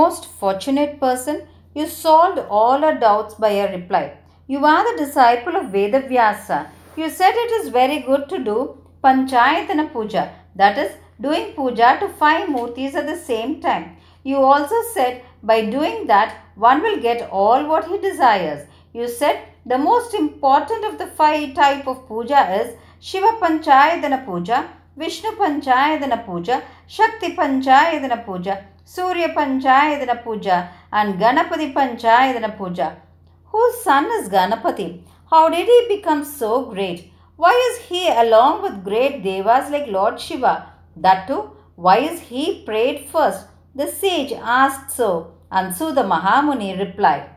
Most fortunate person, you solved all our doubts by your reply. You are the disciple of Vedavyasa. You said it is very good to do Panchayatana Puja, that is, doing puja to five murtis at the same time. You also said by doing that one will get all what he desires. You said the most important of the five type of puja is Shiva Panchayatana Puja, Vishnu Panchayatana Puja, Shakti Panchayatana Puja, Surya Panchayatana Puja and Ganapati Panchayatana Puja. Whose son is Ganapati? How did he become so great? Why is he along with great devas like Lord Shiva? That too, why is he prayed first? The sage asked so, and Suta Mahamuni replied,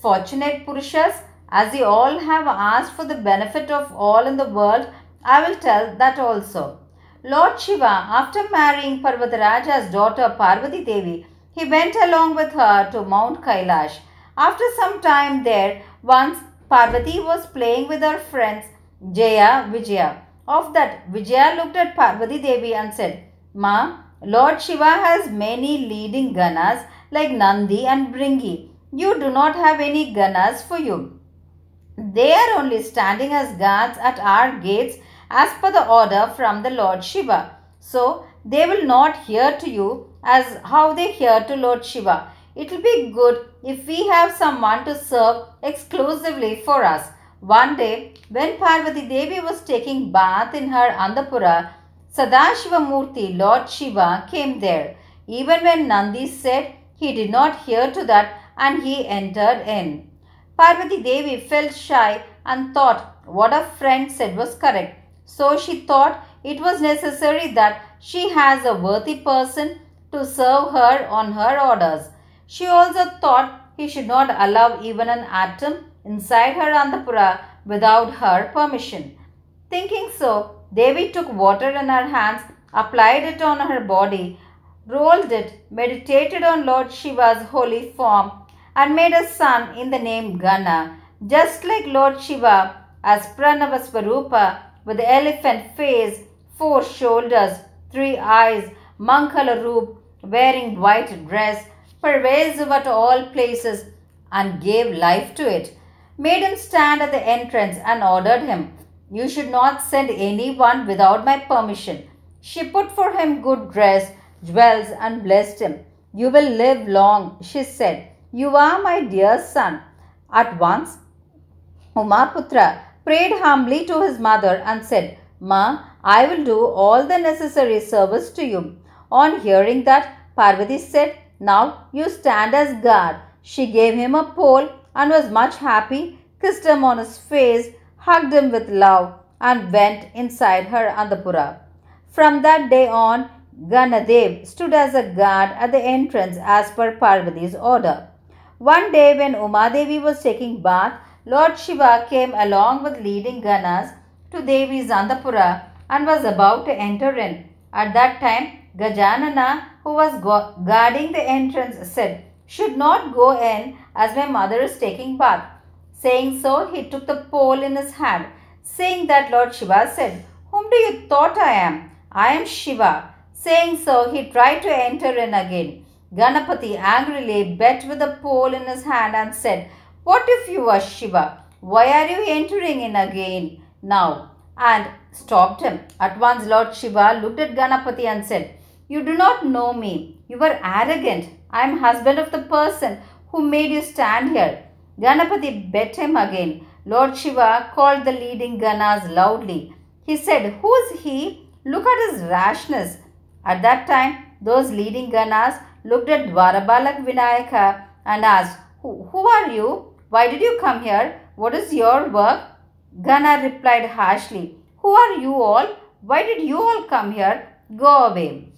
Fortunate Purushas, as you all have asked for the benefit of all in the world, I will tell that also. Lord Shiva, after marrying Parvataraja's daughter Parvati Devi, he went along with her to Mount Kailash. After some time there, once Parvati was playing with her friends Jaya, Vijaya. Of that, Vijaya looked at Parvati Devi and said, Ma, Lord Shiva has many leading ganas like Nandi and Bringi. You do not have any ganas for you. They are only standing as guards at our gates as per the order from the Lord Shiva. So, they will not hear to you as how they hear to Lord Shiva. It will be good if we have someone to serve exclusively for us. One day, when Parvati Devi was taking bath in her Andapura, Sadashiva Murthy, Lord Shiva, came there. Even when Nandi said he did not hear to that and he entered in. Parvati Devi felt shy and thought what a friend said was correct. So she thought it was necessary that she has a worthy person to serve her on her orders. She also thought he should not allow even an atom inside her Andapura without her permission. Thinking so, Devi took water in her hands, applied it on her body, rolled it, meditated on Lord Shiva's holy form, and made a son in the name Gana, just like Lord Shiva as Pranava Swarupa with elephant face, four shoulders, three eyes, Mangala Roop, wearing white dress, pervasive at all places, and gave life to it made him stand at the entrance and ordered him, You should not send anyone without my permission. She put for him good dress, jewels, and blessed him. You will live long, she said. You are my dear son. At once, Umaputra prayed humbly to his mother and said, Ma, I will do all the necessary service to you. On hearing that, Parvati said, Now you stand as guard. She gave him a pole and was much happy, kissed him on his face, hugged him with love, and went inside her Andapura. From that day on, Ganadev stood as a guard at the entrance as per Parvati's order. One day when Umadevi was taking bath, Lord Shiva came along with leading Ganas to Devi's Andapura and was about to enter in. At that time, Gajanana, who was guarding the entrance, said, Should not go in as my mother is taking bath. Saying so, he took the pole in his hand. Saying that, Lord Shiva said, Whom do you thought I am? I am Shiva. Saying so, he tried to enter in again. Ganapati angrily bet with the pole in his hand and said, What if you are Shiva? Why are you entering in again now? And stopped him. At once Lord Shiva looked at Ganapati and said, You do not know me. You are arrogant. I am husband of the person who made you stand here. Ganapati bet him again. Lord Shiva called the leading Ganas loudly. He said, Who is he? Look at his rashness. At that time, those leading Ganas looked at Dwarabalak Vinayaka and asked, who, who are you? Why did you come here? What is your work? Gana replied harshly, Who are you all? Why did you all come here? Go away.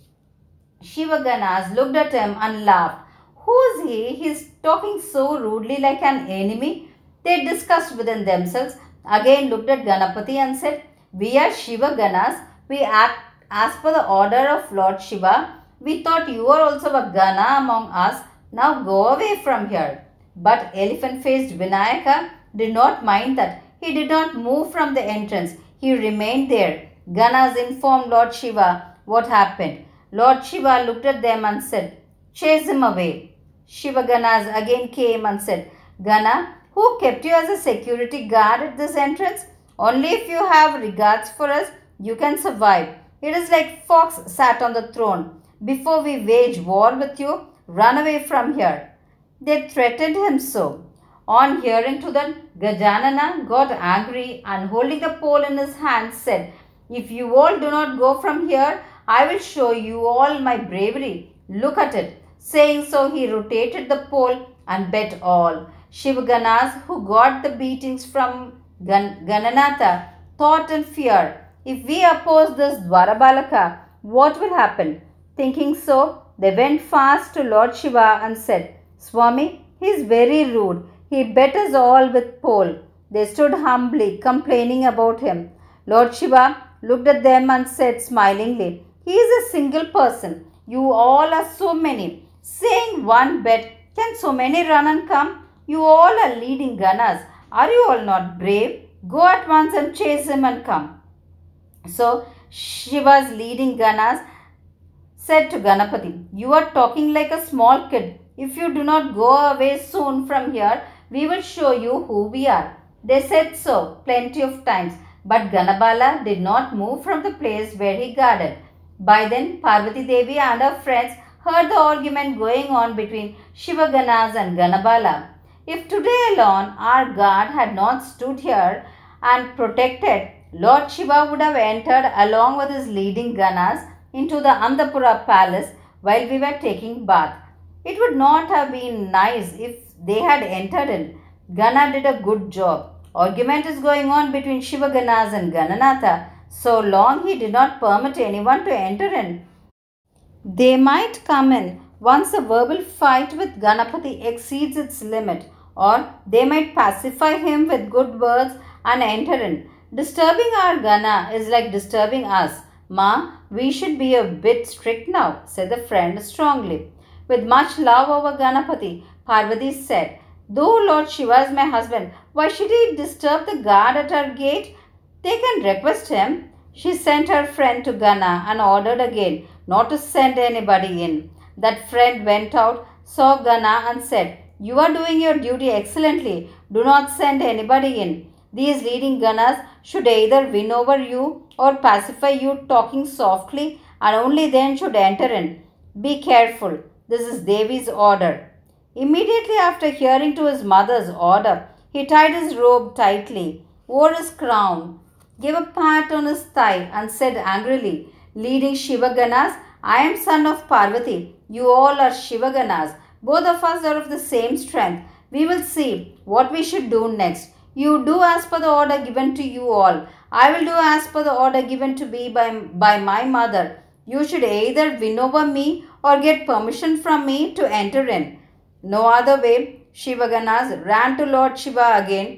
Shiva Ganas looked at him and laughed. Who is he? He is talking so rudely like an enemy. They discussed within themselves, again looked at Ganapati and said, We are Shiva Ganas. We act as per the order of Lord Shiva. We thought you are also a Gana among us. Now go away from here. But elephant-faced Vinayaka did not mind that. He did not move from the entrance. He remained there. Ganas informed Lord Shiva what happened. Lord Shiva looked at them and said, Chase him away. Shiva Ganas again came and said, Gana, who kept you as a security guard at this entrance? Only if you have regards for us, you can survive. It is like fox sat on the throne. Before we wage war with you, run away from here. They threatened him so. On hearing to that, Gajanana got angry and holding the pole in his hand said, If you all do not go from here, I will show you all my bravery. Look at it. Saying so, he rotated the pole and bet all. Shivaganas, who got the beatings from Gan- Gananatha, thought and feared, If we oppose this Dwarabalaka, what will happen? Thinking so, they went fast to Lord Shiva and said, Swami, he is very rude. He betters all with pole. They stood humbly, complaining about him. Lord Shiva looked at them and said smilingly, He is a single person. You all are so many. Saying one bet, can so many run and come? You all are leading Ganas. Are you all not brave? Go at once and chase him and come. So Shiva's leading Ganas said to Ganapati, You are talking like a small kid. If you do not go away soon from here, we will show you who we are. They said so plenty of times, but Ganabala did not move from the place where he guarded. By then, Parvati Devi and her friends heard the argument going on between Shivaganas and Ganabala. If today alone our guard had not stood here and protected, Lord Shiva would have entered along with his leading Ganas into the Andapura palace while we were taking bath. It would not have been nice if they had entered in. Gana did a good job. Argument is going on between Shivaganas and Gananatha. So long he did not permit anyone to enter in. They might come in once a verbal fight with Ganapati exceeds its limit, or they might pacify him with good words and enter in. Disturbing our Gana is like disturbing us. Ma, we should be a bit strict now, said the friend strongly. With much love over Ganapati, Parvati said, Though Lord Shiva is my husband, why should he disturb the guard at our gate? They can request him. She sent her friend to Gana and ordered again not to send anybody in. That friend went out, saw Gana and said, You are doing your duty excellently. Do not send anybody in. These leading Ganas should either win over you or pacify you talking softly and only then should enter in. Be careful. This is Devi's order. Immediately after hearing to his mother's order, he tied his robe tightly, wore his crown, gave a pat on his thigh, and said angrily, leading Shivaganas, I am son of Parvati. You all are Shivaganas. Both of us are of the same strength. We will see what we should do next. You do as per the order given to you all. I will do as per the order given to me by, by my mother. You should either win over me or get permission from me to enter in. No other way, Shivaganas ran to Lord Shiva again,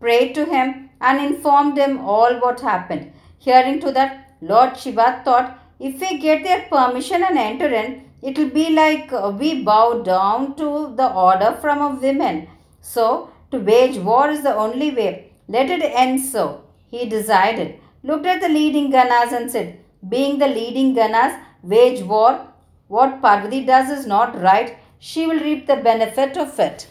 prayed to him, and informed him all what happened. Hearing to that, Lord Shiva thought, if we get their permission and enter in, it will be like uh, we bow down to the order from a women. So, to wage war is the only way. Let it end so. He decided, looked at the leading Ganas and said, being the leading Ganas, wage war. What Parvati does is not right she will reap the benefit of it.